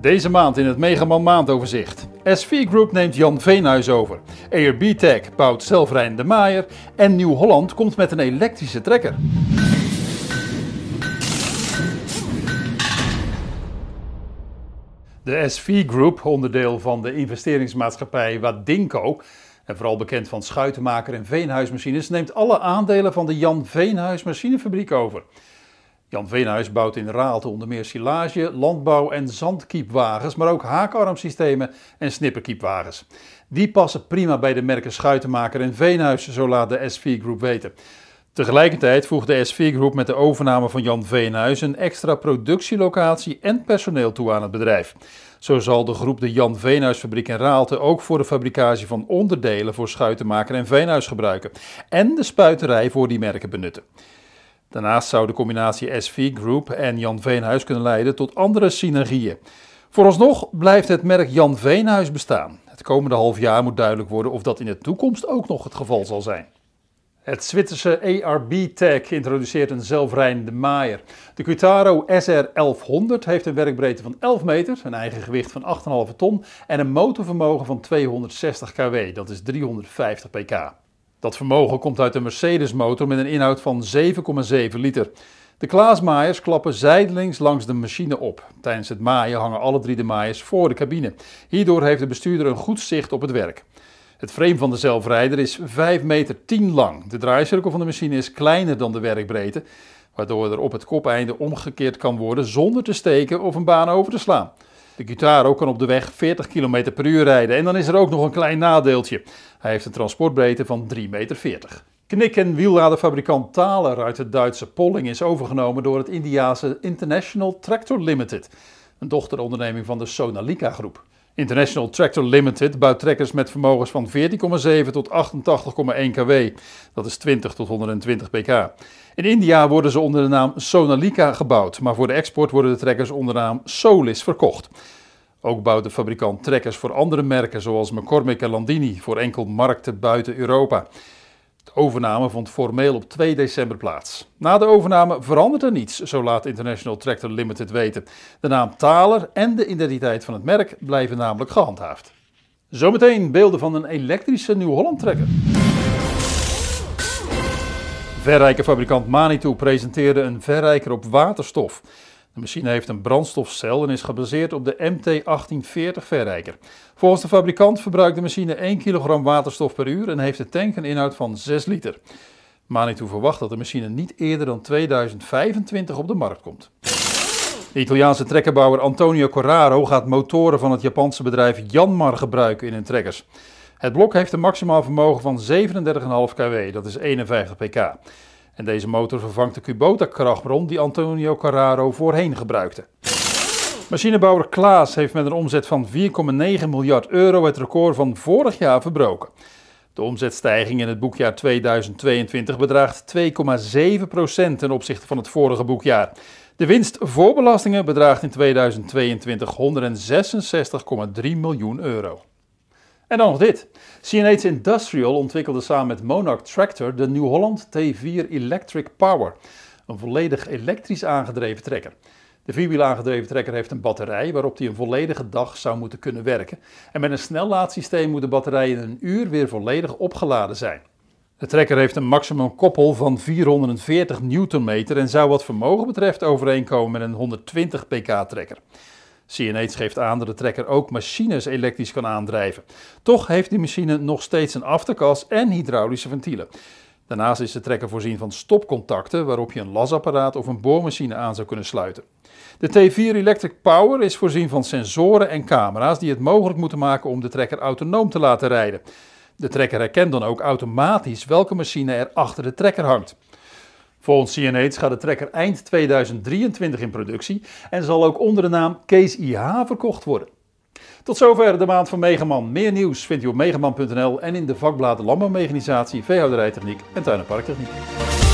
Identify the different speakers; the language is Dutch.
Speaker 1: Deze maand in het Megaman maandoverzicht. SV Group neemt Jan Veenhuis over. ARB Tech bouwt zelfrijdende maaier. En Nieuw-Holland komt met een elektrische trekker. De SV Group, onderdeel van de investeringsmaatschappij Wadinco, en vooral bekend van schuitenmaker en veenhuismachines, neemt alle aandelen van de Jan Veenhuis machinefabriek over. Jan Veenhuis bouwt in Raalte onder meer silage, landbouw en zandkiepwagens, maar ook haakarmsystemen en snipperkiepwagens. Die passen prima bij de merken Schuitenmaker en Veenhuis, zo laat de SV Group weten. Tegelijkertijd voegt de SV Group met de overname van Jan Veenhuis een extra productielocatie en personeel toe aan het bedrijf. Zo zal de groep de Jan Veenhuisfabriek in Raalte ook voor de fabricage van onderdelen voor Schuitenmaker en Veenhuis gebruiken en de spuiterij voor die merken benutten. Daarnaast zou de combinatie SV Group en Jan Veenhuis kunnen leiden tot andere synergieën. Vooralsnog blijft het merk Jan Veenhuis bestaan. Het komende half jaar moet duidelijk worden of dat in de toekomst ook nog het geval zal zijn. Het Zwitserse ARB Tech introduceert een zelfrijdende maaier. De Cutaro SR 1100 heeft een werkbreedte van 11 meter, een eigen gewicht van 8,5 ton en een motorvermogen van 260 kW, dat is 350 pk. Dat vermogen komt uit een Mercedes motor met een inhoud van 7,7 liter. De Klaasmaaiers klappen zijdelings langs de machine op. Tijdens het maaien hangen alle drie de maaiers voor de cabine. Hierdoor heeft de bestuurder een goed zicht op het werk. Het frame van de zelfrijder is 5 meter 10 lang. De draaicirkel van de machine is kleiner dan de werkbreedte, waardoor er op het kopeinde omgekeerd kan worden zonder te steken of een baan over te slaan. De Gitaro kan op de weg 40 km per uur rijden en dan is er ook nog een klein nadeeltje. Hij heeft een transportbreedte van 3,40 meter. Knik- en wielladerfabrikant Thaler uit het Duitse Polling is overgenomen door het Indiase International Tractor Limited, een dochteronderneming van de Sonalika groep. International Tractor Limited bouwt trekkers met vermogens van 14,7 tot 88,1 kW. Dat is 20 tot 120 pk. In India worden ze onder de naam Sonalika gebouwd, maar voor de export worden de trekkers onder de naam Solis verkocht. Ook bouwt de fabrikant trekkers voor andere merken zoals McCormick en Landini voor enkel markten buiten Europa. De overname vond formeel op 2 december plaats. Na de overname verandert er niets, zo laat International Tractor Limited weten. De naam Thaler en de identiteit van het merk blijven namelijk gehandhaafd. Zometeen beelden van een elektrische Nieuw-Holland trekker. Verrijkerfabrikant Manitou presenteerde een verrijker op waterstof. De machine heeft een brandstofcel en is gebaseerd op de MT1840 verrijker. Volgens de fabrikant verbruikt de machine 1 kg waterstof per uur en heeft de tank een inhoud van 6 liter. Manitou verwacht dat de machine niet eerder dan 2025 op de markt komt. De Italiaanse trekkerbouwer Antonio Corraro gaat motoren van het Japanse bedrijf Janmar gebruiken in hun trekkers. Het blok heeft een maximaal vermogen van 37,5 kW, dat is 51 pk. En deze motor vervangt de Kubota krachtbron die Antonio Carraro voorheen gebruikte. Machinebouwer Klaas heeft met een omzet van 4,9 miljard euro het record van vorig jaar verbroken. De omzetstijging in het boekjaar 2022 bedraagt 2,7% ten opzichte van het vorige boekjaar. De winst voor belastingen bedraagt in 2022 166,3 miljoen euro. En dan nog dit. CNH Industrial ontwikkelde samen met Monarch Tractor de New Holland T4 Electric Power, een volledig elektrisch aangedreven trekker. De vierwiel aangedreven trekker heeft een batterij waarop hij een volledige dag zou moeten kunnen werken. En met een snellaadsysteem moet de batterij in een uur weer volledig opgeladen zijn. De trekker heeft een maximum koppel van 440 Nm en zou wat vermogen betreft overeenkomen met een 120 pk trekker. CNH geeft aan dat de trekker ook machines elektrisch kan aandrijven. Toch heeft die machine nog steeds een afterkas en hydraulische ventielen. Daarnaast is de trekker voorzien van stopcontacten waarop je een lasapparaat of een boormachine aan zou kunnen sluiten. De T4 Electric Power is voorzien van sensoren en camera's die het mogelijk moeten maken om de trekker autonoom te laten rijden. De trekker herkent dan ook automatisch welke machine er achter de trekker hangt. Volgens CNH gaat de trekker eind 2023 in productie en zal ook onder de naam Case IH verkocht worden. Tot zover de maand van Megaman. Meer nieuws vindt u op megaman.nl en in de vakbladen Landbouwmechanisatie, Veehouderijtechniek en Tuin- en Parktechniek.